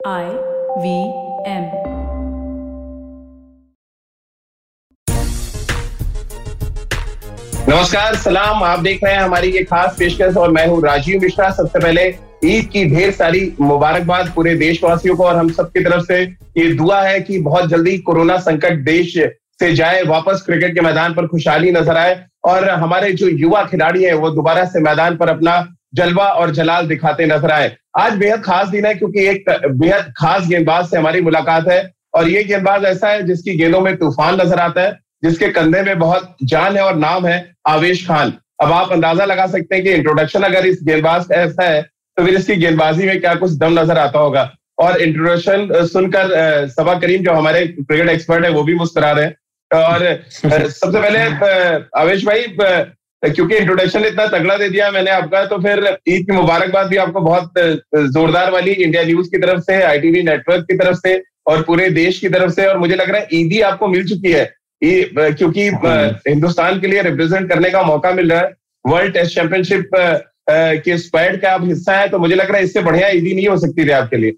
I V M. नमस्कार, सलाम। आप देख रहे हैं हमारी ये खास पेशकश और मैं हूँ राजीव मिश्रा। सबसे पहले ईद की ढेर सारी मुबारकबाद पूरे देशवासियों को और हम सबकी तरफ़ से। ये दुआ है कि बहुत जल्दी कोरोना संकट देश से जाए, वापस क्रिकेट के मैदान पर खुशहाली नज़र आए और हमारे जो युवा खिलाड़ी हैं, वो दोबारा से मैदान पर अपना जलवा और जलाल दिखाते नज़र आए। आज बेहद खास दिन है क्योंकि एक बेहद खास गेंदबाज से हमारी मुलाकात है और ये गेंदबाज ऐसा है जिसकी गेंदों में तूफ़ान नज़र आता है, जिसके कंधे में बहुत जान है और नाम है आवेश खान। अब आप अंदाज़ा लगा सकते हैं कि इंट्रोडक्शन अगर इस गेंदबाज का ऐसा है तो फिर इसकी गेंदबाजी में क्या कुछ दम नज़र आता होगा? और इंट्रोडक्शन सुनकर सबा करीम जो हमारे क्रिकेट एक्सपर्ट है, वो भी मुस्कुरा रहे हैं। और सबसे पहले आवेश भाई क्योंकि इंट्रोडक्शन इतना तगड़ा दे दिया मैंने आपका तो फिर ईद की मुबारकबाद भी आपको बहुत जोरदार वाली इंडिया न्यूज़ की तरफ़ से आईटीवी नेटवर्क की तरफ़ से और पूरे देश की तरफ़ से और मुझे लग रहा है ईदी आपको मिल चुकी है। क्योंकि हिंदुस्तान के लिए रिप्रेजेंट करने का मौका मिल रहा है। वर्ल्ड टेस्ट चैंपियनशिप के स्क्वाड का आप हिस्सा है तो मुझे लग रहा है इससे बढ़िया ईदी नहीं हो सकती थी आपके लिए।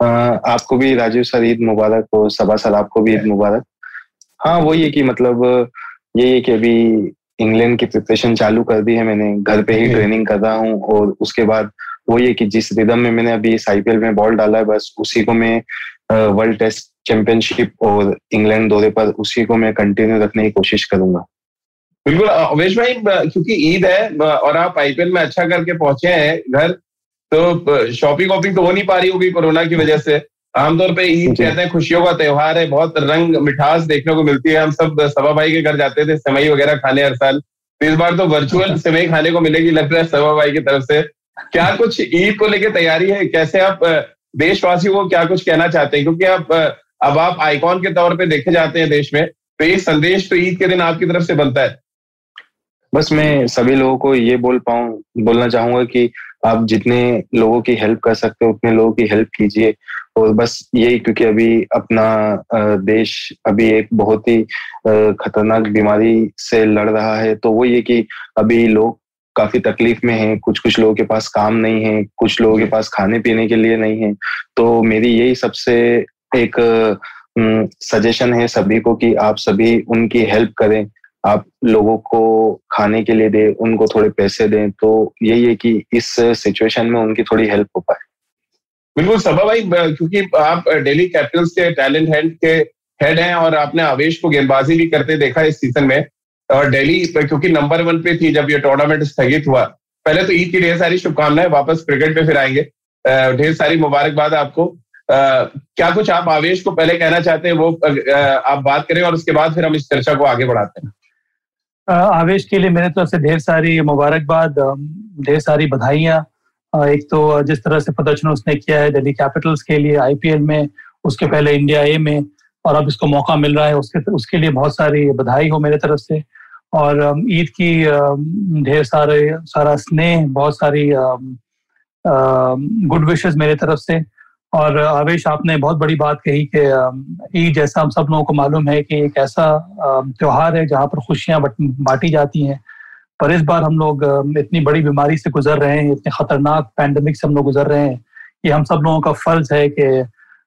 आपको भी राजीव सर ईद मुबारक हो सबा सर आपको भी ईद मुबारक। हाँ वही है कि मतलब यही है कि अभी इंग्लैंड की प्रिपरेशन चालू कर दी है मैंने। घर पे ही ट्रेनिंग कर रहा हूँ और उसके बाद वो ये कि जिस रिदम में मैंने अभी इस आईपीएल में बॉल डाला है बस उसी को मैं वर्ल्ड टेस्ट चैंपियनशिप और इंग्लैंड दौरे पर उसी को मैं कंटिन्यू रखने की कोशिश करूँगा। बिल्कुल अवेश भाई क्योंकि ईद है और आप आईपीएल में अच्छा करके पहुँचे हैं घर तो शॉपिंग वॉपिंग तो हो नहीं पा रही होगी कोरोना की वजह से। आमतौर पे ईद कहते हैं खुशियों का त्योहार है बहुत रंग मिठास देखने को मिलती है। हम सब सभा भाई के घर जाते थे सेवई वगैरह खाने हर साल। तो इस बार तो वर्चुअल सेवई खाने को मिलेगी लग रहा है सभा भाई की तरफ़ से। क्या कुछ ईद को लेकर तैयारी है? कैसे आप देशवासियों को क्या कुछ कहना चाहते हैं? क्योंकि आप अब आप आइकॉन के तौर पे देखे जाते हैं देश में तो एक संदेश तो ईद के दिन आपकी तरफ़ से बनता है। बस मैं सभी लोगों को ये बोल पाऊँ बोलना चाहूँगा कि आप जितने लोगों की हेल्प कर सकते हो उतने लोगों की हेल्प कीजिए। और बस यही क्योंकि अभी अपना देश अभी एक बहुत ही खतरनाक बीमारी से लड़ रहा है तो वो ये कि अभी लोग काफ़ी तकलीफ़ में हैं कुछ कुछ लोगों के पास काम नहीं है कुछ लोगों के पास खाने पीने के लिए नहीं है तो मेरी यही सबसे एक सजेशन है सभी को कि आप सभी उनकी हेल्प करें आप लोगों को खाने के लिए दें उनको थोड़े पैसे दें तो यही है कि इस सिचुएशन में उनकी थोड़ी हेल्प हो पाए। बिल्कुल सभा भाई क्योंकि आप डेली कैपिटल्स के टैलेंट हेड के हेड हैं और आपने आवेश को गेंदबाजी भी करते देखा इस सीज़न में। और दिल्ली क्योंकि नंबर वन पे थी जब ये टूर्नामेंट स्थगित हुआ। पहले तो ईद की ढेर सारी शुभकामनाएँ, वापस क्रिकेट पे फिर आएँगे। ढेर सारी मुबारकबाद आपको। क्या कुछ आप आवेश को पहले कहना चाहते हैं, वो आप बात करें और उसके बाद फिर हम इस चर्चा को आगे बढ़ाते हैं। आवेश के लिए मेरे तरफ़ से ढेर सारी मुबारकबाद ढेर सारी बधाइयाँ। एक तो जिस तरह से प्रदर्शन उसने किया है दिल्ली कैपिटल्स के लिए आईपीएल में, उसके पहले इंडिया ए में, और अब इसको मौका मिल रहा है उसके उसके लिए बहुत सारी बधाई हो मेरे तरफ़ से। और ईद की ढेर सारे, सारा स्नेह, बहुत सारी गुड विशेस मेरे तरफ़ से। और, आवेश, आपने बहुत बड़ी बात कही कि ईद जैसा हम सब लोगों को मालूम है कि एक ऐसा त्योहार है जहाँ पर खुशियाँ बांटी जाती हैं। पर इस बार हम लोग इतनी बड़ी बीमारी से गुजर रहे हैं इतने खतरनाक पैंडमिक से हम लोग गुजर रहे हैं कि हम सब लोगों का फ़र्ज़ है कि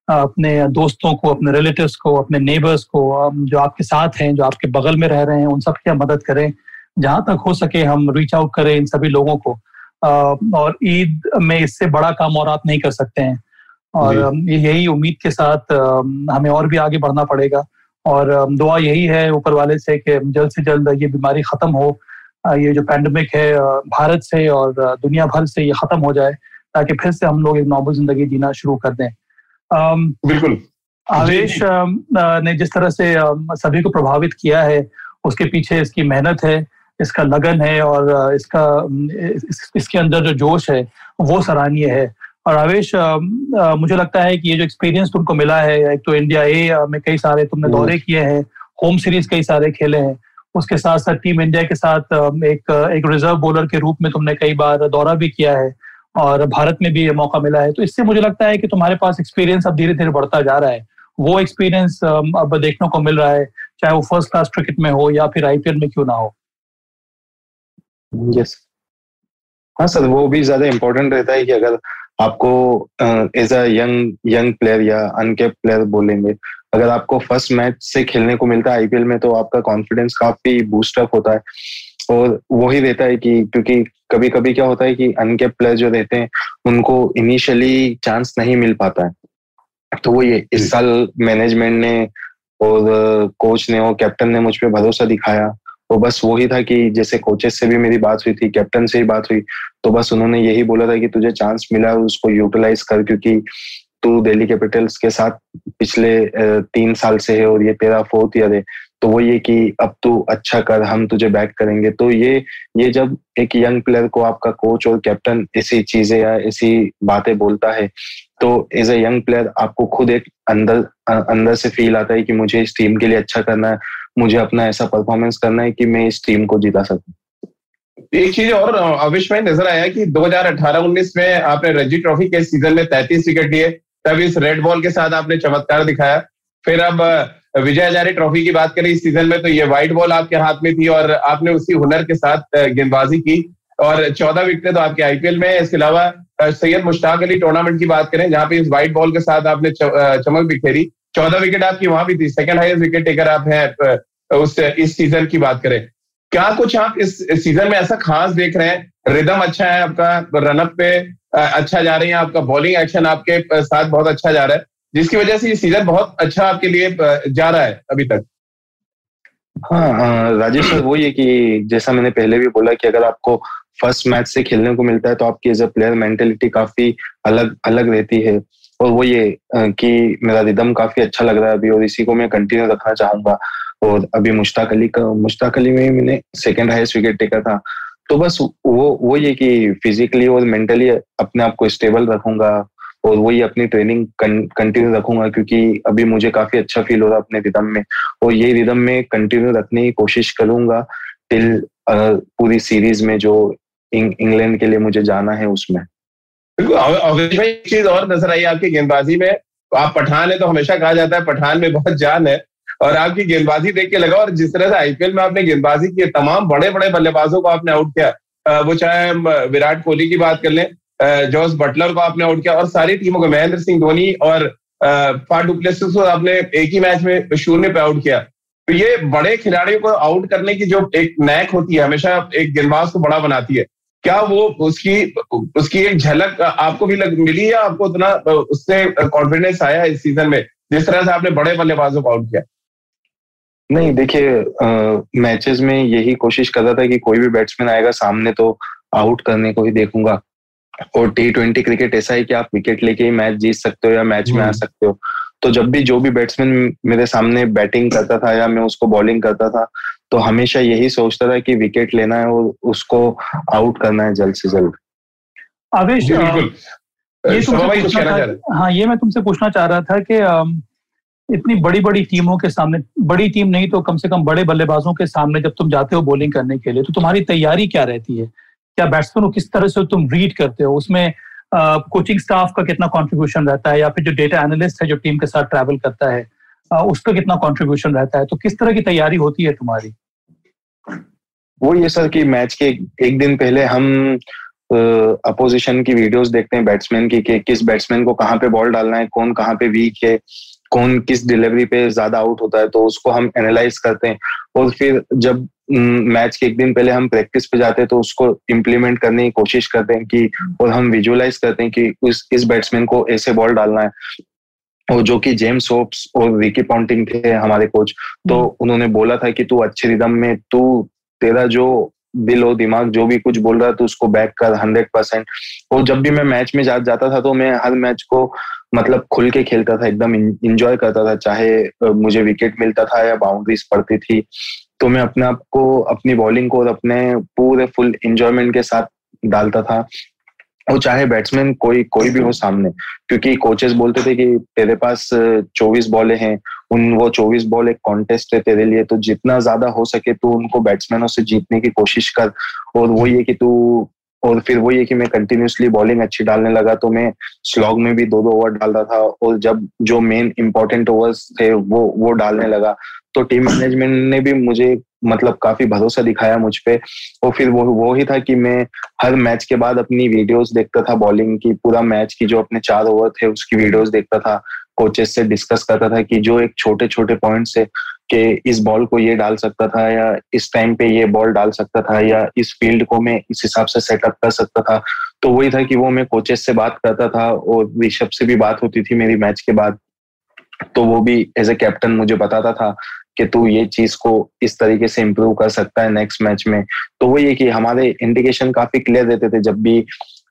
अपने दोस्तों को अपने रिलेटिव्स को अपने नेबर्स को जो आपके साथ हैं जो आपके बगल में रह रहे हैं उन सब की हम मदद करें। जहाँ तक हो सके हम रीच आउट करें इन सभी लोगों को। और ईद में इससे बड़ा काम और आप नहीं कर सकते हैं। और यही उम्मीद के साथ हमें और भी आगे बढ़ना पड़ेगा। और दुआ यही है ऊपर वाले से कि जल्द से जल्द ये बीमारी खत्म हो ये जो पैंडमिक है भारत से और दुनिया भर से ये खत्म हो जाए ताकि फिर से हम लोग एक नॉर्मल ज़िंदगी जीना शुरू कर दें। बिल्कुल। आवेश ने जिस तरह से सभी को प्रभावित किया है उसके पीछे इसकी मेहनत है इसका लगन है और इसका इस, इसके अंदर जो जोश है वो सराहनीय है। और आवेश मुझे लगता है कि ये जो एक्सपीरियंस तुमको मिला है एक तो इंडिया ए में कई सारे तुमने दौरे किए हैं होम सीरीज़ कई सारे खेले हैं उसके साथ साथ टीम इंडिया के साथ एक एक रिज़र्व बॉलर के रूप में तुमने कई बार दौरा भी किया है और भारत में भी ये मौका मिला है। तो इससे मुझे लगता है कि तुम्हारे पास एक्सपीरियंस अब धीरे धीरे बढ़ता जा रहा है। वो एक्सपीरियंस अब देखने को मिल रहा है, चाहे वो फ़र्स्ट क्लास क्रिकेट में हो या फिर आईपीएल में क्यों ना हो। यस हाँ सर, वो भी ज़्यादा इम्पोर्टेंट रहता है कि अगर आपको as a young young player या अनकेप प्लेयर बोलेंगे अगर आपको फ़र्स्ट मैच से खेलने को मिलता है आईपीएल में तो आपका कॉन्फिडेंस काफ़ी बूस्टअप होता है। और वही रहता है कि क्योंकि कभी कभी क्या होता है कि अनकेप प्लेयर जो रहते हैं उनको इनिशियली चांस नहीं मिल पाता है। तो वो ये इस साल मैनेजमेंट ने और कोच ने और कैप्टन ने मुझ पर भरोसा दिखाया। तो बस वही था कि जैसे कोचेस से भी मेरी बात हुई थी कैप्टन से ही बात हुई तो बस उन्होंने यही बोला था कि तुझे चांस मिला उसको यूटिलाइज कर क्योंकि तू दिल्ली कैपिटल्स के साथ पिछले तीन साल से है और ये तेरा फोर्थ ईयर है। तो वो ये कि अब तू अच्छा कर, हम तुझे बैक करेंगे। तो ये ये जब एक यंग प्लेयर को आपका कोच और कैप्टन ऐसी चीज़ें या ऐसी बातें बोलता है तो एज ए यंग प्लेयर आपको खुद एक अंदर अंदर से फील आता है कि मुझे इस टीम के लिए अच्छा करना है, मुझे अपना ऐसा परफॉर्मेंस करना है कि मैं इस टीम को जिता सकूँ। एक चीज़ और अविश में नज़र आया कि 2018-19 में आपने रणजी ट्रॉफी के सीज़न में 33 विकेट लिए तब इस रेड बॉल के साथ आपने चमत्कार दिखाया। फिर अब विजय हजारे ट्रॉफी की बात करें, इस सीज़न में तो ये व्हाइट बॉल आपके हाथ में थी और आपने उसी हुनर के साथ गेंदबाजी की। और चौदह विकेट तो आपके आईपीएल में इसके अलावा सैयद मुश्ताक अली टूर्नामेंट की बात करें, जहाँ पे इस व्हाइट बॉल के साथ आपने चमक बिखेरी चौदह विकेट आपकी वहाँ भी थी। सेकंड हाईएस्ट विकेट टेकर आप हैं उस, इस सीज़न की बात करें। क्या कुछ आप इस सीज़न में ऐसा खास देख रहे हैं? रिदम अच्छा है आपका रनअप पे अच्छा जा रही है, आपका बॉलिंग एक्शन आपके साथ बहुत अच्छा जा रहा है। जिसकी वजह से ये सीज़न बहुत अच्छा आपके लिए जा रहा है अभी तक। हाँ राजेश सर, वो ये कि जैसा मैंने पहले भी बोला कि अगर आपको फ़र्स्ट मैच से खेलने को मिलता है तो आपकी एज अ प्लेयर मेंटेलिटी काफ़ी अलग अलग रहती है। और वो ये कि मेरा रिदम काफ़ी अच्छा लग रहा है अभी, और इसी को मैं कंटिन्यू रखना चाहूँगा। और अभी मुश्ताक अली का, मुश्ताक अली में मैंने सेकेंड हाईएस्ट विकेट टेका था। तो बस वो वो ये कि फिजिकली और मेंटली अपने आप को स्टेबल रखूँगा और वही अपनी ट्रेनिंग कंटिन्यू रखूँगा क्योंकि अभी मुझे काफ़ी अच्छा फील हो रहा है अपने रिदम में। और ये रिदम में कंटिन्यू रखने की कोशिश करूँगा टिल पूरी सीरीज़ में जो इंग्लैंड के लिए मुझे जाना है उसमें। चीज़ और नज़र आई आपकी गेंदबाजी में। आप पठान है तो हमेशा कहा जाता है, पठान में बहुत जान है। और आपकी गेंदबाजी देख के लगा, और जिस तरह से आईपीएल में आपने गेंदबाजी की तमाम बड़े बड़े बल्लेबाजों को आपने आउट किया। वो चाहे विराट कोहली की बात कर लें जॉस बटलर को आपने आउट किया, और सारी टीमों को, महेंद्र सिंह धोनी और डुप्लेसिस को आपने एक ही मैच में, शून्य पे आउट किया। तो ये बड़े खिलाड़ियों को आउट करने की जो एक नैक होती है, हमेशा एक गेंदबाज को बड़ा बनाती है। क्या वो उसकी उसकी एक झलक आपको भी लग, मिली है आपको उतना उससे कॉन्फिडेंस आया इस सीज़न में, जिस तरह से आपने बड़े बल्लेबाजों को आउट किया? नहीं देखिए मैचेस में यही कोशिश कर रहा था कि कोई भी बैट्समैन आएगा सामने तो आउट करने को ही देखूँगा। और टी ट्वेंटी क्रिकेट ऐसा है कि आप विकेट लेके ही मैच जीत सकते हो या मैच में आ हम्म। सकते हो। तो जब भी जो भी बैट्समैन मेरे सामने बैटिंग करता था या मैं उसको बॉलिंग करता था तो हमेशा यही सोचता था कि विकेट लेना है और उसको आउट करना है जल्द से जल्द। आवेश ये हाँ? ये मैं तुमसे पूछना चाह रहा था कि इतनी बड़ी बड़ी टीमों के सामने, बड़ी टीम नहीं तो कम से कम बड़े बल्लेबाजों के सामने जब तुम जाते हो बॉलिंग करने के लिए तो तुम्हारी तैयारी क्या रहती है? क्या बैट्समैन को किस तरह से तुम रीड करते हो? उसमें कोचिंग स्टाफ का कितना कंट्रीब्यूशन रहता है या फिर जो डेटा एनालिस्ट है जो टीम के साथ ट्रैवल करता है उसका कितना कॉन्ट्रीब्यूशन रहता है? तो किस तरह की तैयारी होती है तुम्हारी? वो ये सर कि मैच के एक दिन पहले हम अपोजिशन की वीडियोस देखते हैं बैट्समैन की कि किस बैट्समैन को कहाँ पे बॉल डालना है, कौन कहाँ पे वीक है। कौन किस डिलीवरी पे ज़्यादा आउट होता है तो उसको हम एनालाइज करते हैं और फिर जब मैच के एक दिन पहले हम प्रैक्टिस पे जाते हैं तो उसको इम्प्लीमेंट करने की कोशिश करते हैं कि और हम विजुअलाइज करते हैं कि उस इस बैट्समैन को ऐसे बॉल डालना है और जो कि जेम्स होप्स और विकी पॉन्टिंग थे हमारे कोच तो हम्म। उन्होंने बोला था कि तू अच्छे रिदम में तू तेरा जो दिल और दिमाग जो भी कुछ बोल रहा है तो उसको बैक कर हंड्रेड परसेंट और जब भी मैं मैच में जा, जाता था तो मैं हर मैच को मतलब खुल के खेलता था एकदम इंजॉय करता था चाहे मुझे विकेट मिलता था या बाउंड्रीज पड़ती थी। तो मैं अपने आप को अपनी बॉलिंग को और अपने पूरे फुल इंजॉयमेंट के साथ डालता था। वो चाहे बैट्समैन कोई कोई भी हो सामने क्योंकि कोचेस बोलते थे कि तेरे पास चौबीस बॉले हैं उन वो चौबीस बॉल एक कॉन्टेस्ट है तेरे लिए तो जितना ज़्यादा हो सके तू उनको बैट्समैनों से जीतने की कोशिश कर। और वो ये कि तू, और फिर वो ये कि मैं कंटिन्यूसली बॉलिंग अच्छी डालने लगा तो मैं स्लॉग में भी दो दो ओवर डाल रहा था। और जब जो मेन इंपॉर्टेंट ओवर्स थे, वो वो डालने लगा। तो टीम मैनेजमेंट ने भी मुझे मतलब काफ़ी भरोसा दिखाया मुझ पे। और फिर वो वो ही था कि मैं हर मैच के बाद अपनी वीडियोस देखता था बॉलिंग की, पूरा मैच की जो अपने चार ओवर थे, उसकी वीडियोस देखता था। कोचेस से डिस्कस करता था कि जो एक छोटे छोटे पॉइंट्स है कि इस बॉल को ये डाल सकता था या इस टाइम पे ये बॉल डाल सकता था या इस फ़ील्ड को मैं इस हिसाब से सेटअप कर सकता था। तो वही था कि वो मैं कोचेस से बात करता था और ऋषभ से भी बात होती थी मेरी मैच के बाद। तो वो भी एज ए कैप्टन मुझे बताता था कि तू ये चीज़ को इस तरीके से इम्प्रूव कर सकता है नेक्स्ट मैच में। तो वही है कि हमारे इंडिकेशन काफ़ी क्लियर रहते थे जब भी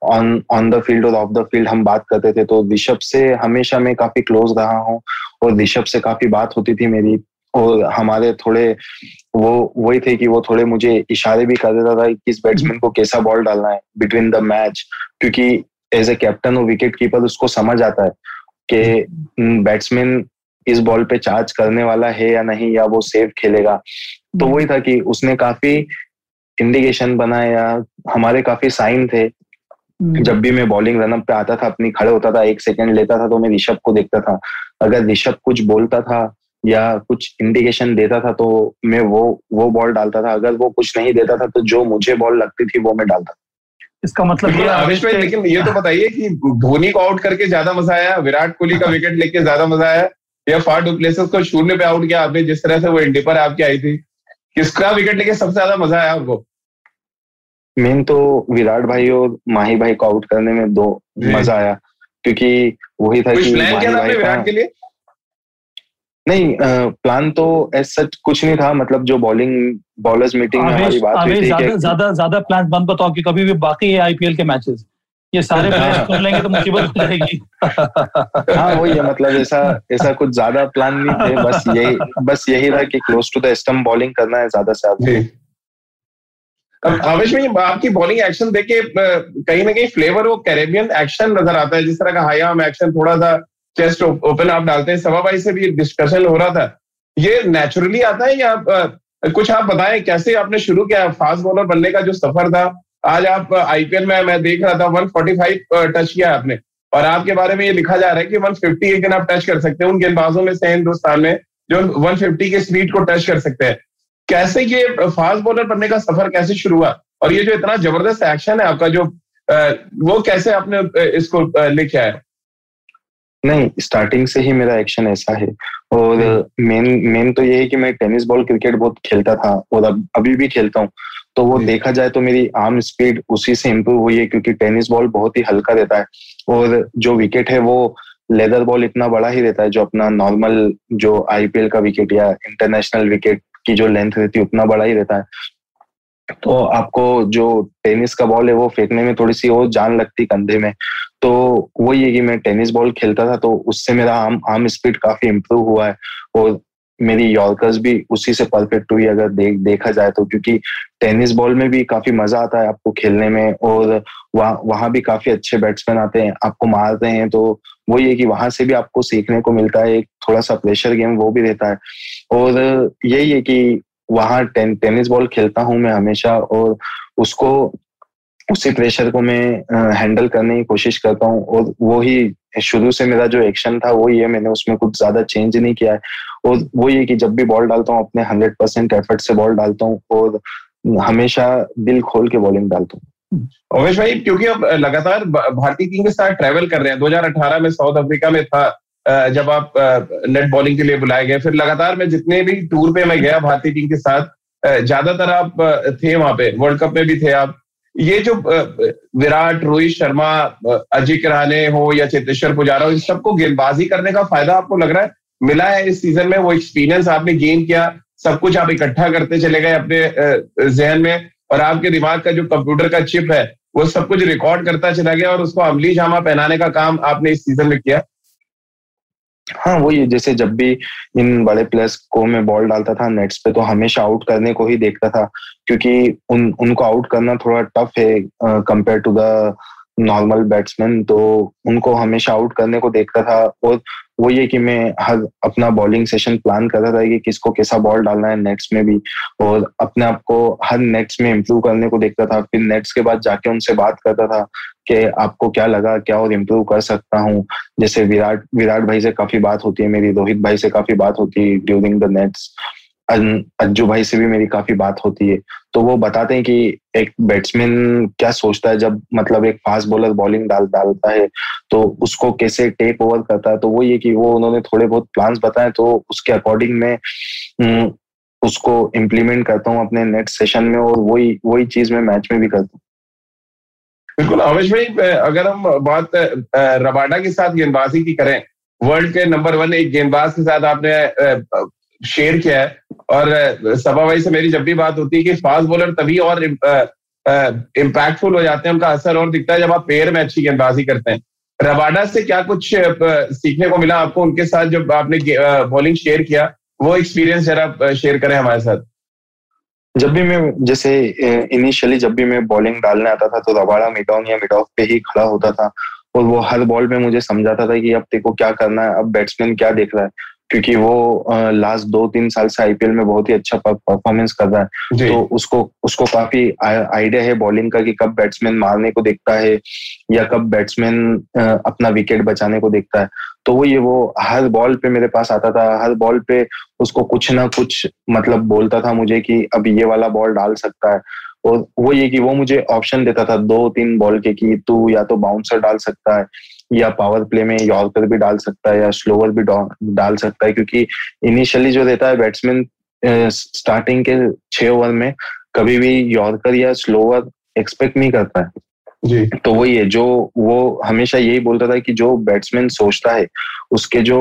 ऑन ऑन द फ़ील्ड और ऑफ़ द फ़ील्ड हम बात करते थे तो ऋषभ से हमेशा मैं काफ़ी क्लोज रहा हूँ और ऋषभ से काफ़ी बात होती थी मेरी और हमारे थोड़े वो वही थे कि वो थोड़े मुझे इशारे भी कर देता था कि किस बैट्समैन को कैसा बॉल डालना है बिटवीन द मैच क्योंकि एज ए कैप्टन और विकेट कीपर उसको समझ आता है कि बैट्समैन इस बॉल पे चार्ज करने वाला है या नहीं या वो सेफ़ खेलेगा तो वही था कि उसने काफ़ी इंडिकेशन बनाया हमारे काफ़ी साइन थे हम्म। जब भी मैं बॉलिंग रनअप पे आता था अपनी खड़े होता था एक सेकंड लेता था तो मैं ऋषभ को देखता था। अगर ऋषभ कुछ बोलता था या कुछ इंडिकेशन देता था तो मैं वो वो बॉल डालता था। अगर वो कुछ नहीं देता था तो जो मुझे बॉल लगती थी वो मैं डालता इसका मतलब ये आवेश भाई लेकिन ये तो बताइए कि धोनी को आउट करके ज़्यादा मज़ा आया विराट कोहली का विकेट लेके ज़्यादा मज़ा आया या फार डुप्लेसेस को शून्य पे आउट किया आपने जिस तरह से वो इंडी पर आपकी आई थी? किसका विकेट लेके सबसे ज़्यादा मज़ा आया आपको? मेन तो विराट भाई और माही भाई को आउट करने में दो मज़ा आया क्योंकि वही था कि प्लान क्या था विराट के लिए? नहीं प्लान तो एज सच कुछ नहीं था मतलब जो बॉलिंग बॉलर्स मीटिंग में हमारी बात हुई थी ज़्यादा ज़्यादा ज़्यादा प्लान बंद बताओ कि कभी भी बाकी है आईपीएल के मैचेस ये सारे मैच कर लेंगे तो मुसीबत हो जाएगी। हाँ वही है मतलब ऐसा ऐसा कुछ ज़्यादा प्लान नहीं थे बस यही बस यही था कि close to the stump bowling करना है ज़्यादा से ज़्यादा। आवेश में आपकी बॉलिंग एक्शन देखे कहीं ना कहीं फ्लेवर वो कैरेबियन एक्शन नज़र आता है, जिस तरह का हाई आर्म एक्शन थोड़ा सा चेस्ट ओपन आप डालते हैं। सवा भाई से भी डिस्कशन हो रहा था। ये नेचुरली आता है या कुछ आप बताएँ, कैसे आपने शुरू किया? फास्ट बॉलर बनने का जो सफ़र था, आज आप आईपीएल में, मैं देख रहा था 145 टच किया आपने। और आपके बारे में ये लिखा जा रहा है कि 150 एक दिन आप टच कर सकते हैं उन गेंदबाजों में से हिंदुस्तान में, जो 150 के स्पीड को टच कर सकते हैं। कैसे ये फास्ट बॉलर बनने का सफ़र कैसे शुरू हुआ? और ये जो इतना ज़बरदस्त एक्शन है आपका जो वो कैसे आपने इसको लेके आया? नहीं स्टार्टिंग से ही मेरा एक्शन ऐसा है। और मेन हम्म। मेन तो ये है कि मैं टेनिस बॉल क्रिकेट बहुत खेलता था। और अब अभी भी खेलता हूँ। तो वो देखा जाए तो मेरी आर्म स्पीड उसी से इम्प्रूव हुई है क्योंकि टेनिस बॉल बहुत ही हल्का रहता है। और जो विकेट है वो लेदर बॉल इतना बड़ा ही रहता है जो अपना नॉर्मल जो आईपीएल का विकेट या इंटरनेशनल विकेट की जो लेंथ रहती है, उतना बड़ा ही रहता है। तो आपको जो टेनिस का बॉल है, वो फेंकने में थोड़ी सी और जान लगती कंधे में। तो वही है कि मैं टेनिस बॉल खेलता था तो उससे मेरा आम आम स्पीड काफ़ी इम्प्रूव हुआ है। और मेरी यॉर्कर्स भी उसी से परफेक्ट हुई, अगर देख, देखा जाए तो क्योंकि टेनिस बॉल में भी काफ़ी मज़ा आता है आपको खेलने में, और वहाँ, वहाँ भी काफ़ी अच्छे बैट्समैन आते हैं, आपको मारते हैं तो वही है कि वहाँ से भी आपको सीखने को मिलता है, एक थोड़ा सा प्रेशर गेम वो भी रहता है। और यही है कि वहाँ टेन, टेनिस बॉल खेलता हूँ मैं हमेशा और उसको उसी प्रेशर को मैं हैंडल करने की कोशिश करता हूँ और वो ही शुरू से मेरा जो एक्शन था वो ये मैंने उसमें कुछ ज़्यादा चेंज नहीं किया है। और वो ये कि जब भी बॉल डालता हूँ अपने हंड्रेड परसेंट एफर्ट से बॉल डालता हूँ और हमेशा दिल खोल के बॉलिंग डालता हूँ। ओवेश भाई क्योंकि अब लगातार भारतीय टीम के साथ ट्रेवल कर रहे हैं 2018 में साउथ अफ्रीका में था जब आप नेट बॉलिंग के लिए बुलाए गए, फिर लगातार मैं जितने भी टूर पे मैं गया भारतीय टीम के साथ ज़्यादातर आप थे वहाँ पे वर्ल्ड कप में भी थे आप। ये जो विराट, रोहित शर्मा अजय किराने हो या चेतेश्वर पुजारा हो, इन सबको गेंदबाजी करने का फ़ायदा आपको लग रहा है? मिला है इस सीज़न में, वो एक्सपीरियंस आपने गेन किया, सब कुछ आप इकट्ठा करते चले गए अपने जहन में, और आपके दिमाग का जो कंप्यूटर का चिप है, वो सब कुछ रिकॉर्ड करता चला गया और उसको अमली जामा पहनाने का काम आपने इस सीज़न में किया। हाँ वही जैसे जब भी इन बड़े प्लेयर्स को मैं बॉल डालता था नेट्स पे तो हमेशा आउट करने को ही देखता था, क्योंकि उन, उनको आउट करना थोड़ा टफ है compare to the normal batsman तो उनको हमेशा आउट करने को देखता था और वो ये कि मैं हर अपना बॉलिंग सेशन प्लान कर रहा था कि किसको कैसा बॉल डालना है नेट्स में भी और अपने आप को हर नेट्स में इम्प्रूव करने को देखता था। फिर नेट्स के बाद जाके उनसे बात करता था कि आपको क्या लगा, क्या और इम्प्रूव कर सकता हूँ। जैसे विराट विराट भाई से काफ़ी बात होती है मेरी, रोहित भाई से काफ़ी बात होती है ड्यूरिंग द नेट्स अज्जू भाई से भी मेरी काफ़ी बात होती है। तो वो बताते हैं कि एक बैट्समैन क्या सोचता है जब मतलब एक फास्ट बॉलर बॉलिंग डाल, डालता है तो उसको कैसे टेक ओवर करता है? तो वो ये कि वो उन्होंने थोड़े बहुत प्लान्स बताए तो उसके अकॉर्डिंग में उसको इम्प्लीमेंट करता हूँ अपने नेक्स्ट सेशन में और वही वही चीज़ मैं मैच में भी करता हूँ। बिल्कुल अवेश भाई अगर हम बात रबाडा के साथ गेंदबाजी की करें वर्ल्ड के नंबर वन एक गेंदबाज के साथ आपने शेयर किया है? और सभा भाई से मेरी जब भी बात होती है कि फास्ट बॉलर तभी और इम्पैक्टफुल हो जाते हैं, उनका असर और दिखता है जब आप पेयर में अच्छी गेंदबाजी करते हैं। रबाडा से क्या कुछ सीखने को मिला आपको? उनके साथ जब आपने बॉलिंग शेयर किया, वो एक्सपीरियंस जरा शेयर करें हमारे साथ। जब भी मैं, जैसे इनिशियली जब भी मैं बॉलिंग डालने आता था तो रबाड़ा मिड ऑन या मिड ऑफ़ पे ही खड़ा होता था। और वो हर बॉल में मुझे समझाता था कि अब देखो क्या करना है, अब बैट्समैन क्या देख रहा है। क्योंकि वो लास्ट दो तीन साल से आईपीएल में बहुत ही अच्छा परफॉर्मेंस कर रहा है। तो उसको उसको काफ़ी आइडिया है बॉलिंग का कि कब बैट्समैन मारने को देखता है या कब बैट्समैन अपना विकेट बचाने को देखता है। तो वो ये वो हर बॉल पे मेरे पास आता था हर बॉल पे उसको कुछ ना कुछ मतलब बोलता था मुझे कि अब ये वाला बॉल डाल सकता है। और वो ये कि वो मुझे ऑप्शन देता था दो तीन बॉल के कि तू या तो बाउंसर डाल सकता है या पावर प्ले में यॉर्कर भी डाल सकता है या स्लोवर भी डाल सकता है क्योंकि इनिशियली जो रहता है बैट्समैन स्टार्टिंग के छह ओवर में कभी भी यॉर्कर या स्लोअर एक्सपेक्ट नहीं करता है जी तो वही है जो वो हमेशा यही बोलता था कि जो बैट्समैन सोचता है उसके जो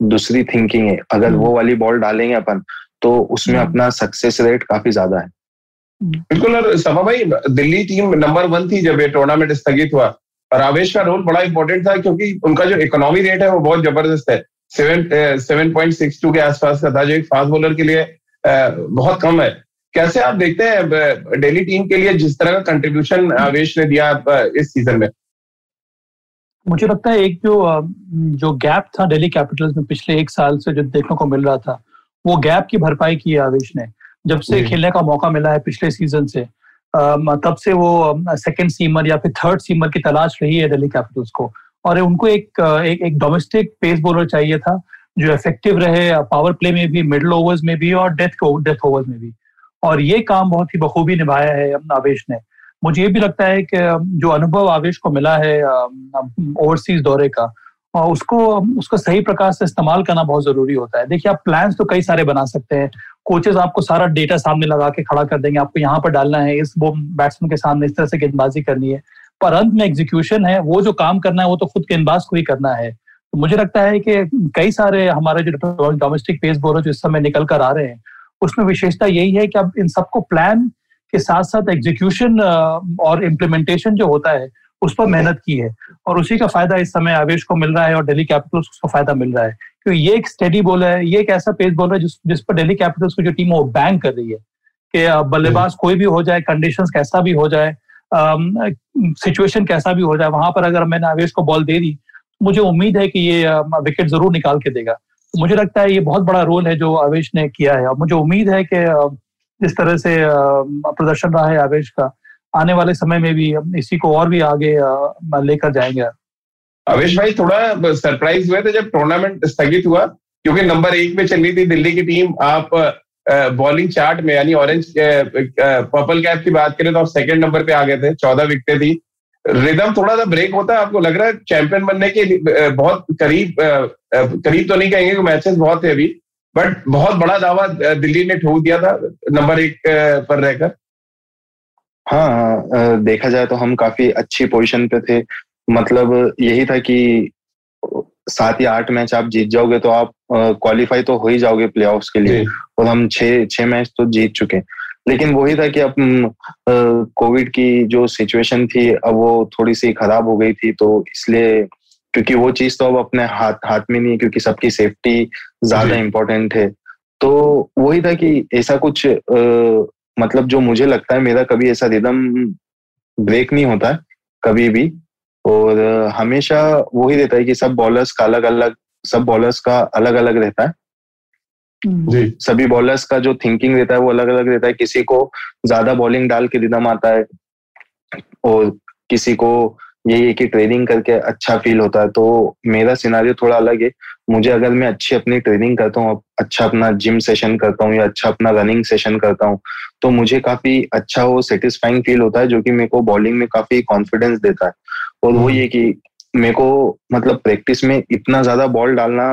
दूसरी थिंकिंग है अगर वो हम्म। वाली बॉल डालेंगे अपन तो उसमें हम्म। अपना सक्सेस रेट काफ़ी ज़्यादा है बिल्कुल और सभा भाई दिल्ली टीम नंबर वन थी जब ये टूर्नामेंट स्थगित हुआ और आवेश का रोल बड़ा इंपॉर्टेंट था क्योंकि उनका जो इकोनॉमी रेट है वो बहुत ज़बरदस्त है। Seven seven point six two के आसपास का था जो एक फास्ट बॉलर के लिए बहुत कम है। कैसे आप देखते हैं डेली टीम के लिए जिस तरह का कंट्रीब्यूशन आवेश ने दिया इस सीज़न में? मुझे लगता है एक जो जो गैप था दिल्ली कैपिटल्स में पिछले एक साल से जो देखने को मिल रहा था वो गैप की भरपाई की है आवेश ने। जब से खेलने का मौका मिला है पिछले सीज़न से तब से वो सेकेंड सीमर या फिर थर्ड सीमर की तलाश रही है दिल्ली कैपिटल्स को। और उनको एक एक, एक डोमेस्टिक पेस बॉलर चाहिए था जो इफ़ेक्टिव रहे पावर प्ले में भी मिडल ओवर्स में भी और डेथ डेथ ओवर्स में भी। और ये काम बहुत ही बखूबी निभाया है आवेश ने। मुझे ये भी लगता है कि जो अनुभव आवेश को मिला है ओवरसीज दौरे का उसको उसको सही प्रकार से इस्तेमाल करना बहुत ज़रूरी होता है। देखिए, आप प्लान्स तो कई सारे बना सकते हैं। कोचेस आपको सारा डेटा सामने लगा के खड़ा कर देंगे। आपको यहाँ पर डालना है, इस वो बैट्समैन के सामने इस तरह से गेंदबाजी करनी है। पर अंत में एग्जीक्यूशन है, वो जो काम करना है, वो तो खुद गेंदबाज को ही करना है। तो मुझे लगता है कि कई सारे हमारे जो डोमेस्टिक पेस बॉलर जो इस समय निकल कर आ रहे हैं, उसमें विशेषता यही है कि अब इन सबको प्लान के साथ साथ एग्जीक्यूशन और इम्प्लीमेंटेशन जो होता है उस पर मेहनत की है। और उसी का फ़ायदा इस समय आवेश को मिल रहा है और डेली कैपिटल्स को फ़ायदा मिल रहा है। क्योंकि ये एक स्टडी बॉल है, ये एक ऐसा पेस बॉल है जिस जिस पर दिल्ली कैपिटल्स की जो टीम है वो बैंक कर रही है कि बल्लेबाज कोई भी हो जाए कंडीशंस कैसा भी हो जाए सिचुएशन कैसा भी हो जाए, वहाँ पर अगर मैंने आवेश को बॉल दे दी, मुझे उम्मीद है कि ये विकेट ज़रूर निकाल के देगा। मुझे लगता है ये बहुत बड़ा रोल है जो आवेश ने किया है। और मुझे उम्मीद है कि जिस तरह से प्रदर्शन रहा है आवेश का। आने वाले समय में भी हम इसी को और भी आगे लेकर जाएँगे। अवेश भाई, थोड़ा सरप्राइज़ हुए थे जब टूर्नामेंट स्थगित हुआ, क्योंकि नंबर एक में चल रही थी दिल्ली की टीम आप बॉलिंग चार्ट में, यानी ऑरेंज पर्पल कैप की बात करें तो आप सेकंड नंबर पे आ गए थे, चौदह विकटें थी। रिदम थोड़ा सा ब्रेक होता है आपको लग रहा है चैंपियन बनने के बहुत करीब करीब तो नहीं कहेंगे कि मैचेस बहुत थे अभी बट बहुत बड़ा दावा दिल्ली ने ठोक दिया था नंबर एक पर रहकर। हाँ, हाँ देखा जाए तो हम काफ़ी अच्छी पोजीशन पे थे। मतलब यही था कि सात या आठ मैच आप जीत जाओगे तो आप क्वालिफाई तो हो ही जाओगे प्ले के लिए। और हम छह छह मैच तो जीत चुके लेकिन वही था कि अब कोविड की जो सिचुएशन थी अब वो थोड़ी सी खराब हो गई थी तो इसलिए क्योंकि वो चीज़ तो अब अपने हाथ हाथ में नहीं है क्योंकि सबकी सेफ्टी ज़्यादा इम्पोर्टेंट है। तो वही था कि ऐसा कुछ मतलब जो मुझे लगता है मेरा कभी ऐसा रिदम ब्रेक नहीं होता कभी भी। और हमेशा वही रहता है कि सब बॉलर्स का अलग अलग सब बॉलर्स का अलग अलग रहता है। जी। सभी बॉलर्स का जो थिंकिंग रहता है वो अलग अलग रहता है। किसी को ज़्यादा बॉलिंग डाल के रिदम आता है और किसी को यही है कि ट्रेनिंग करके अच्छा फील होता है। तो मेरा सिनारियो थोड़ा अलग है। मुझे अगर मैं अच्छी अपनी ट्रेनिंग करता हूँ अच्छा अपना जिम सेशन करता हूँ या अच्छा अपना रनिंग सेशन करता हूँ तो मुझे काफ़ी अच्छा वो सेटिस्फाइंग फील होता है जो कि मेरे को बॉलिंग में काफ़ी कॉन्फिडेंस देता है। और वो ये कि मेरे को मतलब प्रैक्टिस में इतना ज़्यादा बॉल डालना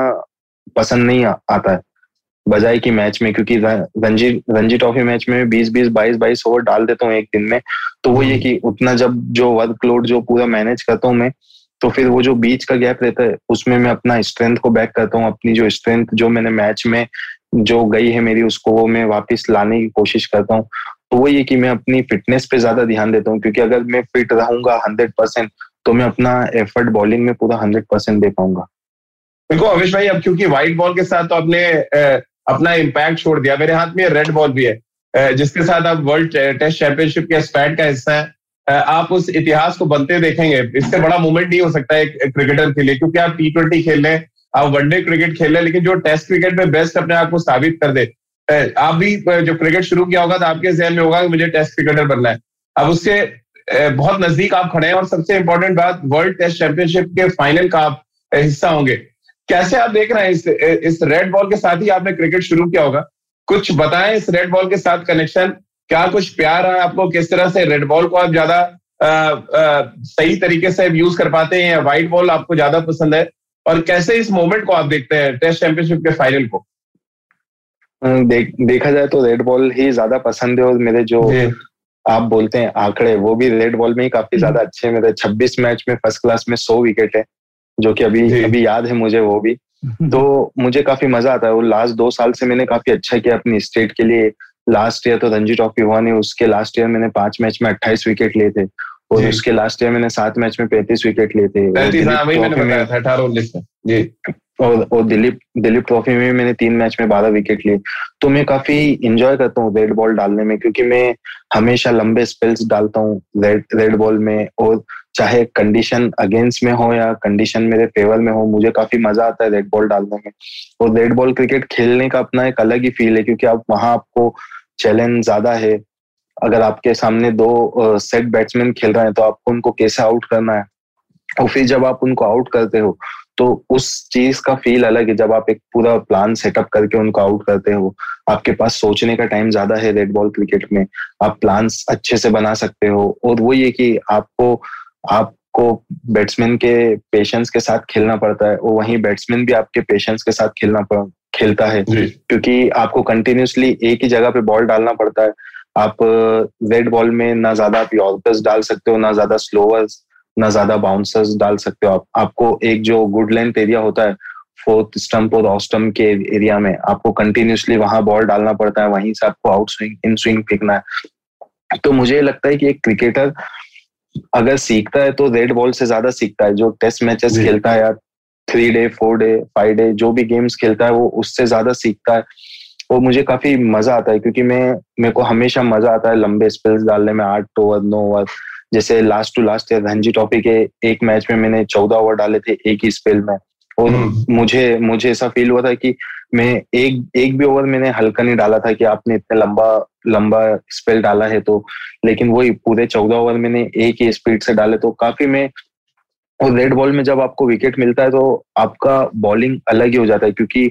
पसंद नहीं आ, आता है। बजाय की मैच में क्योंकि रणजी रणजी ट्रॉफी मैच में बीस बीस बाईस बाईस ओवर डाल देता हूँ एक दिन में। तो वो ये हम्म। कि उतना जब जो वर्कलोड जो पूरा मैनेज करता हूँ मैं तो फिर वो जो बीच का गैप रहता है, उसमें मैं अपना स्ट्रेंथ को बैक करता हूँ, अपनी जो स्ट्रेंथ जो मैंने मैच में जो गई है मेरी, उसको वो मैं वापस लाने की कोशिश करता हूँ। तो वो ये कि मैं अपनी फिटनेस पे ज़्यादा ध्यान देता हूँ, क्योंकि अगर मैं फिट रहूँगा हंड्रेड परसेंट तो मैं अपना एफर्ट बॉलिंग में पूरा हंड्रेड परसेंट दे पाऊँगा। देखो, अविश भाई, अब क्योंकि व्हाइट बॉल के साथ तो आपने अपना इम्पैक्ट छोड़ दिया, मेरे हाथ में रेड बॉल भी है। जिसके साथ आप वर्ल्ड टेस्ट चैंपियनशिप के स्पैट का हिस्सा है आप उस इतिहास को बनते देखेंगे। इससे बड़ा मूवमेंट नहीं हो सकता है क्रिकेटर के लिए, क्योंकि आप टी ट्वेंटी खेल रहे आप वनडे क्रिकेट खेल रहे लेकिन जो टेस्ट क्रिकेट में बेस्ट अपने आप को साबित कर दे। आप भी जो क्रिकेट शुरू किया होगा तो आपके जहन में होगा कि मुझे टेस्ट क्रिकेटर बनना है। अब उससे बहुत नज़दीक आप खड़े हैं और सबसे इंपॉर्टेंट बात वर्ल्ड टेस्ट चैंपियनशिप के फाइनल का आप हिस्सा होंगे। कैसे आप देख रहे हैं इस इस रेड बॉल के साथ ही आपने क्रिकेट शुरू किया होगा? कुछ बताएँ इस रेड बॉल के साथ कनेक्शन क्या कुछ प्यार है आपको? किस तरह से रेड बॉल को आप ज़्यादा सही तरीके से यूज़ कर पाते हैं या व्हाइट बॉल आपको ज़्यादा पसंद है? और कैसे इस मोमेंट को आप देखते हैं टेस्ट चैंपियनशिप के फाइनल को? देख, देखा जाए तो रेड बॉल ही ज़्यादा पसंद है और मेरे जो आप बोलते हैं आंकड़े वो भी रेड बॉल में ही काफ़ी हम्म। ज़्यादा अच्छे हैं। मेरे 26 मैच में फ़र्स्ट क्लास में 100 विकेट है जो कि अभी अभी याद है मुझे वो भी। तो मुझे काफ़ी मज़ा आता है वो लास्ट दो साल से मैंने काफ़ी अच्छा किया अपनी स्टेट के लिए। लास्ट ईयर तो रणजी ट्रॉफी हुआ नहीं उसके लास्ट ईयर मैंने पाँच मैच में अट्ठाईस विकेट लिए थे और उसके लास्ट ईयर मैंने सात मैच में पैंतीस विकेट लिए थे। और और दिलीप दिलीप ट्रॉफी में मैंने तीन मैच में बारह विकेट लिए। तो मैं काफ़ी इंजॉय करता हूँ रेड बॉल डालने में क्योंकि मैं हमेशा लंबे स्पेल्स डालता हूँ रेड रेड बॉल में और चाहे कंडीशन अगेंस्ट में हो या कंडीशन मेरे फेवर में हो मुझे काफ़ी मज़ा आता है रेड बॉल डालने में। और रेड बॉल क्रिकेट खेलने का अपना एक अलग ही फील है क्योंकि आप वहाँ आपको चैलेंज ज़्यादा है। अगर आपके सामने दो सेट बैट्समैन खेल रहे हैं तो आपको उनको कैसे आउट करना है? और फिर जब आप उनको आउट करते हो तो उस चीज़ का फील अलग है, जब आप एक पूरा प्लान सेटअप करके उनको आउट करते हो। आपके पास सोचने का टाइम ज़्यादा है रेड बॉल क्रिकेट में। आप प्लान अच्छे से बना सकते हो। और वो ये कि आपको आपको बैट्समैन के पेशेंस के साथ खेलना पड़ता है, और वहीं बैट्समैन भी आपके पेशेंस के साथ खेलना खेलता है। क्योंकि आपको कंटिन्यूसली एक ही जगह पे बॉल डालना पड़ता है। आप रेड बॉल में ना ज़्यादा आप यॉर्कर्स डाल सकते हो ना ज़्यादा स्लोवर्स ना ज़्यादा बाउंसर्स डाल सकते हो आप। आपको एक जो गुड लेंथ एरिया होता है फोर्थ स्टम्प और ऑफ़ स्टंप के एरिया में आपको कंटिन्यूसली वहाँ बॉल डालना पड़ता है वहीं से आपको आउट स्विंग इन स्विंग फेंकना है। तो मुझे लगता है कि एक क्रिकेटर अगर सीखता है तो रेड बॉल से ज़्यादा सीखता है जो टेस्ट मैचेस खेलता है या three day four day five day जो भी गेम्स खेलता है वो उससे ज़्यादा सीखता है। और मुझे काफ़ी मज़ा आता है क्योंकि मैं मेरे को हमेशा मज़ा आता है लंबे स्पेल्स डालने में आठ ओवर नौ ओवर जैसे last to last year Ranji trophy के एक मैच में मैंने चौदह ओवर डाले थे एक ही स्पेल में। और हम्म। मुझे मुझे ऐसा फील हुआ था कि मैं एक एक भी ओवर मैंने हल्का नहीं डाला था कि आपने इतना लंबा लंबा स्पेल डाला है तो। लेकिन वही पूरे चौदह ओवर मैंने एक ही स्पीड से डाले तो काफ़ी मैं और रेड बॉल में जब आपको विकेट मिलता है तो आपका बॉलिंग अलग ही हो जाता है क्योंकि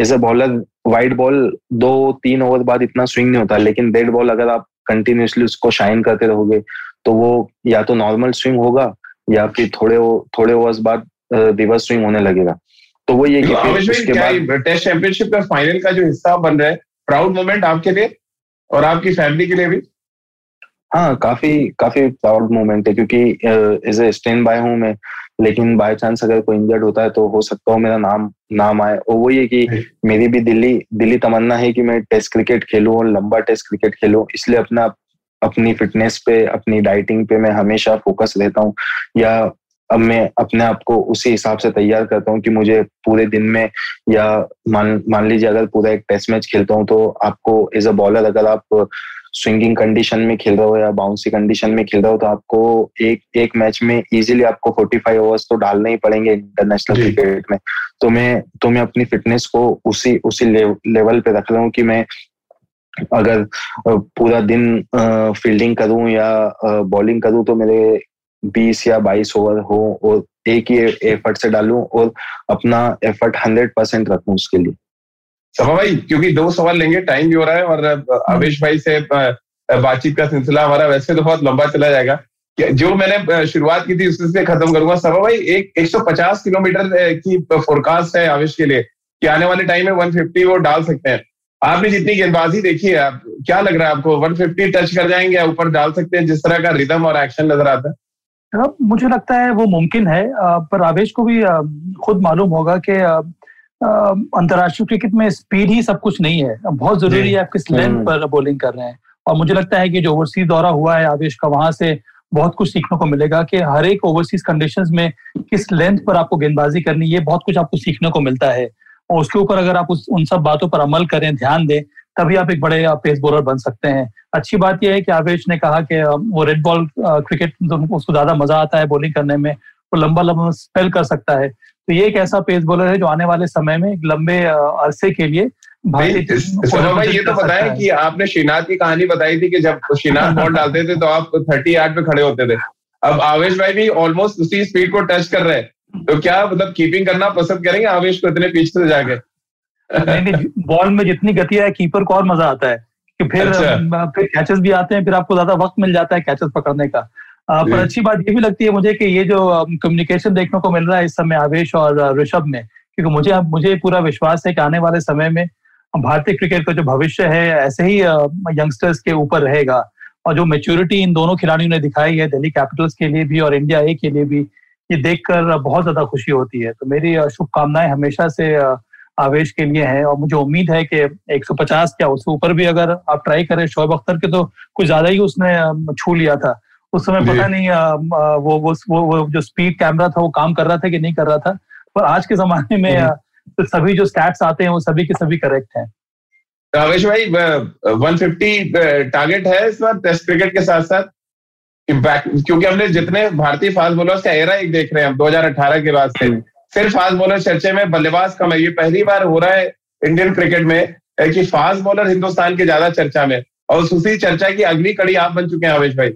as a bowler white ball दो तीन ओवर बाद इतना स्विंग नहीं होता लेकिन रेड बॉल अगर आप कंटिन्यूसली उसको शाइन करते रहोगे तो वो या तो नॉर्मल स्विंग होगा या फिर थोड़े थोड़े ओवर्स बाद रिवर्स स्विंग होने लगेगा। तो वो ये कि उसके बाद टेस्ट चैंपियनशिप का फाइनल का जो हिस्सा बन रहा है प्राउड मोमेंट आपके लिए और आपकी फैमिली के लिए भी? हाँ काफ़ी काफ़ी प्राउड मोमेंट है क्योंकि एज ए स्टैंड बाय हूँ मैं लेकिन बाय चांस अगर कोई इंजर्ड होता है तो हो सकता हो मेरा नाम नाम आए। और वो ये कि मेरी भी दिल्ली दिल्ली तमन्ना है कि मैं टेस्ट क्रिकेट खेलूं और लंबा टेस्ट क्रिकेट खेलूं इसलिए अपना अपनी फिटनेस पे अपनी डाइटिंग पे मैं हमेशा फोकस रहता हूँ। या अब मैं अपने आप को उसी हिसाब से तैयार करता हूँ कि मुझे पूरे दिन में या मान मान लीजिए अगर पूरा एक टेस्ट मैच खेलता हूँ तो आपको एज अ बॉलर अगर आप स्विंगिंग कंडीशन में खेल रहे हो या बाउंसी कंडीशन में खेल रहे हो तो आपको एक एक मैच में इजीली आपको 45 ओवर्स तो डालने ही पड़ेंगे इंटरनेशनल क्रिकेट में। तो मैं तो मैं अपनी फिटनेस को उसी उसी लेवल पे रख रहा हूँ कि मैं अगर पूरा दिन फील्डिंग करूँ या बॉलिंग करूँ तो मेरे बीस या बाईस ओवर हो और एक ही एफर्ट से डालूं और अपना एफर्ट हंड्रेड परसेंट रखूँ उसके लिए। सभा भाई क्योंकि दो सवाल लेंगे टाइम भी हो रहा है और अवेश भाई से बातचीत का सिलसिला हमारा वैसे तो बहुत लंबा चला जाएगा। जो मैंने शुरुआत की थी उससे खत्म करूँगा। सभा भाई एक 150 किलोमीटर की फोरकास्ट है आवेश के लिए कि आने वाले टाइम में 150 वो डाल सकते हैं। आपने जितनी गेंदबाजी देखी है आप क्या लग रहा है आपको? 150 टच कर जाएँगे या ऊपर डाल सकते हैं जिस तरह का रिदम और एक्शन नज़र आता है? मुझे लगता है वो मुमकिन है पर आवेश को भी खुद मालूम होगा कि अंतर्राष्ट्रीय क्रिकेट में स्पीड ही सब कुछ नहीं है। बहुत ज़रूरी है आप किस लेंथ हम्म। पर बॉलिंग कर रहे हैं। और मुझे लगता है कि जो ओवरसीज दौरा हुआ है आवेश का वहाँ से बहुत कुछ सीखने को मिलेगा कि हर एक ओवरसीज कंडीशंस में किस लेंथ पर आपको गेंदबाजी करनी ये बहुत कुछ आपको सीखने को मिलता है। और उसके ऊपर अगर आप उस उन सब बातों पर अमल करें ध्यान दें तभी आप एक बड़े पेस बॉलर बन सकते हैं। अच्छी बात यह है कि आवेश ने कहा कि वो रेड बॉल क्रिकेट उसको ज़्यादा मज़ा आता है बॉलिंग करने में वो लंबा लंबा स्पेल कर सकता है। तो ये एक ऐसा पेस बॉलर है जो आने वाले समय में एक लंबे अरसे के लिए भाई ये तो बताया कि आपने श्रीनाथ की कहानी बताई थी कि जब श्रीनाथ बॉल डालते थे तो आप थर्टी आठ पे खड़े होते थे। अब आवेश भाई भी ऑलमोस्ट उसी स्पीड को टच कर रहे हैं। तो क्या मतलब कीपिंग करना पसंद करेंगे आवेश को इतने पीछे से जाके? बॉल में जितनी गति है कीपर को और मज़ा आता है। कि फिर अच्छा। फिर कैचेस भी आते हैं फिर आपको ज़्यादा वक्त मिल जाता है कैचेस पकड़ने का। पर अच्छी बात ये भी लगती है मुझे कि ये जो कम्युनिकेशन देखने को मिल रहा है इस समय आवेश और ऋषभ में क्योंकि मुझे मुझे पूरा विश्वास है कि आने वाले समय में भारतीय क्रिकेट का जो भविष्य है ऐसे ही यंगस्टर्स के ऊपर रहेगा। और जो मेच्योरिटी इन दोनों खिलाड़ियों ने दिखाई है दिल्ली कैपिटल्स के लिए भी और इंडिया ए के लिए भी ये देखकर बहुत ज़्यादा खुशी होती है। तो मेरी शुभकामनाएँ हमेशा से आवेश के लिए है और मुझे उम्मीद है कि 150 क्या उससे ऊपर भी अगर आप ट्राई करें शोएब अख्तर के तो कुछ ज़्यादा ही उसने छू लिया था। उस समय पता नहीं आ, वो वो वो, वो जो स्पीड कैमरा था वो काम कर रहा था कि नहीं कर रहा था? पर आज के जमाने में। तो सभी जो स्टैट्स आते हैं वो सभी के सभी करेक्ट हैं। रावेश भाई 150 टारगेट है इस बार टेस्ट क्रिकेट के साथ साथ? इम्पैक्ट क्योंकि हमने जितने भारतीय फास्ट बॉलर्स का एरा एक देख रहे हैं हम 2018 के बाद से। हम्म। सिर्फ़ फास्ट बॉलर चर्चे में बल्लेबाज कम है। ये पहली बार हो रहा है इंडियन क्रिकेट में कि फास्ट बॉलर हिंदुस्तान के ज़्यादा चर्चा में। और उसी चर्चा की अगली कड़ी आप बन चुके हैं आवेश भाई।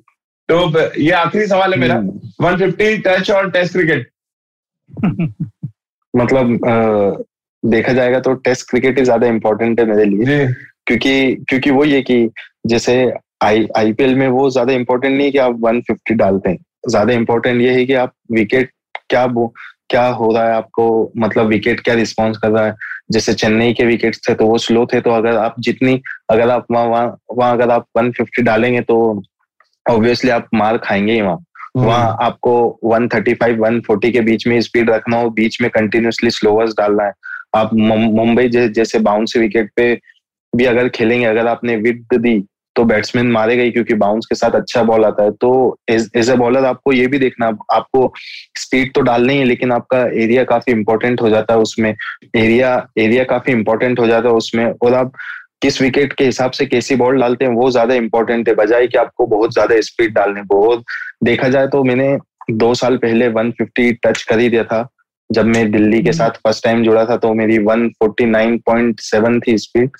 तो ये आखिरी सवाल है मेरा। 150 टच और टेस्ट क्रिकेट मतलब आ, देखा जाएगा तो टेस्ट क्रिकेट ही ज़्यादा इम्पोर्टेंट है मेरे लिए। क्योंकि क्योंकि वो ये कि जैसे आई आईपीएल में वो ज़्यादा इम्पोर्टेंट नहीं कि आप 150 डालते हैं। ज़्यादा इम्पोर्टेंट ये है कि आप विकेट क्या क्या हो रहा है आपको मतलब विकेट क्या रिस्पॉन्स कर रहा है। जैसे चेन्नई के विकेट थे तो वो स्लो थे तो अगर आप जितनी अगर आप वहाँ वहाँ अगर आप 150 डालेंगे तो ऑब्वियसली आप मार खाएँगे ही वहाँ। हम्म। वहाँ आपको 135 140 के बीच में स्पीड रखना हो बीच में कंटिन्यूसली स्लोवर्स डालना है। आप मुंबई जैसे बाउंस विकेट पे भी अगर खेलेंगे अगर आपने विद दी तो बैट्समैन मारेगा ही क्योंकि बाउंस के साथ अच्छा बॉल आता है। तो एज ए बॉलर आपको ये भी देखना आपको स्पीड तो डालनी है लेकिन आपका एरिया काफ़ी इंपॉर्टेंट हो जाता है उसमें। एरिया एरिया काफ़ी इंपॉर्टेंट हो जाता है उसमें। और आप किस विकेट के हिसाब से कैसी बॉल डालते हैं वो ज़्यादा इंपॉर्टेंट है। बजाय कि आपको बहुत ज़्यादा स्पीड डालने बहुत देखा जाए तो मैंने दो साल पहले 150 टच कर ही दिया था। जब मैं दिल्ली के हम्म। साथ फ़र्स्ट टाइम जुड़ा था तो मेरी 149.7 थी स्पीड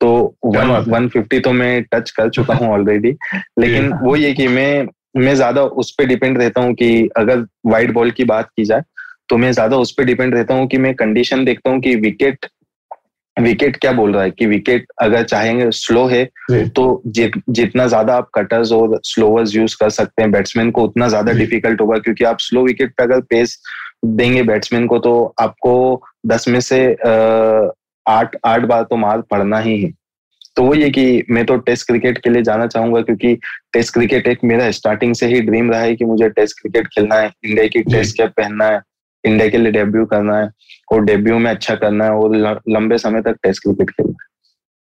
तो वन फिफ्टी तो मैं टच कर चुका हूँ ऑलरेडी लेकिन वो ये कि मैं मैं ज़्यादा उस पर डिपेंड रहता हूँ कि अगर वाइट बॉल की बात की जाए तो मैं ज़्यादा उस पर डिपेंड रहता हूँ कि मैं कंडीशन देखता हूँ कि विकेट विकेट क्या बोल रहा है कि विकेट अगर चाहेंगे स्लो है तो जित, जितना ज़्यादा आप कटर्स और स्लोवर्स यूज़ कर सकते हैं बैट्समैन को उतना ज़्यादा डिफ़िकल्ट होगा क्योंकि आप स्लो विकेट पे अगर पेस देंगे बैट्समैन को तो आपको दस में से आठ आठ बार तो मार पड़ना ही है। तो वो ये कि मैं तो टेस्ट क्रिकेट के लिए जाना चाहूँगा क्योंकि टेस्ट क्रिकेट एक मेरा स्टार्टिंग से ही ड्रीम रहा है कि मुझे टेस्ट क्रिकेट खेलना है इंडिया की टेस्ट कैप पहनना है। इंडिया के लिए डेब्यू करना है, और डेब्यू में अच्छा करना है, और लंबे समय तक टेस्ट क्रिकेट खेलना है।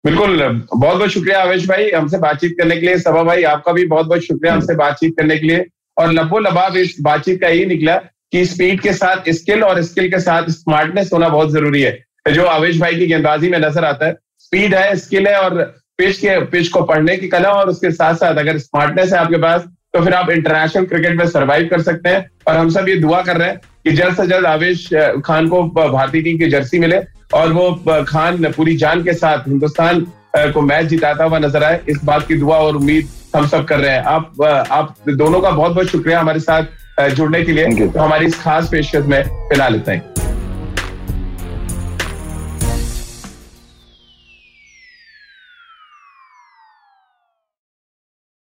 बिल्कुल, बहुत बहुत शुक्रिया आवेश भाई हमसे बातचीत करने के लिए। सभा भाई, आपका भी बहुत बहुत शुक्रिया हमसे बातचीत करने के लिए। और लबो लबाब, इस बातचीत का यही निकला कि स्पीड के साथ स्किल और स्किल के साथ स्मार्टनेस होना बहुत ज़रूरी है। जो आवेश भाई की गेंदबाजी में नज़र आता है स्पीड है स्किल है, और पिच के पिच को पढ़ने की कला और उसके साथ साथ अगर स्मार्टनेस है आपके पास तो फिर आप इंटरनेशनल क्रिकेट में सरवाइव कर सकते हैं। और हम सब ये दुआ कर रहे हैं कि जल्द से जल्द आवेश खान को भारतीय टीम की जर्सी मिले और वो खान पूरी जान के साथ हिंदुस्तान को मैच जिताता हुआ नज़र आए। इस बात की दुआ और उम्मीद हम सब कर रहे हैं। आप आप दोनों का बहुत बहुत शुक्रिया हमारे साथ जुड़ने के लिए। तो हमारी इस खास पेशकश में फ़िलहाल इतना ही।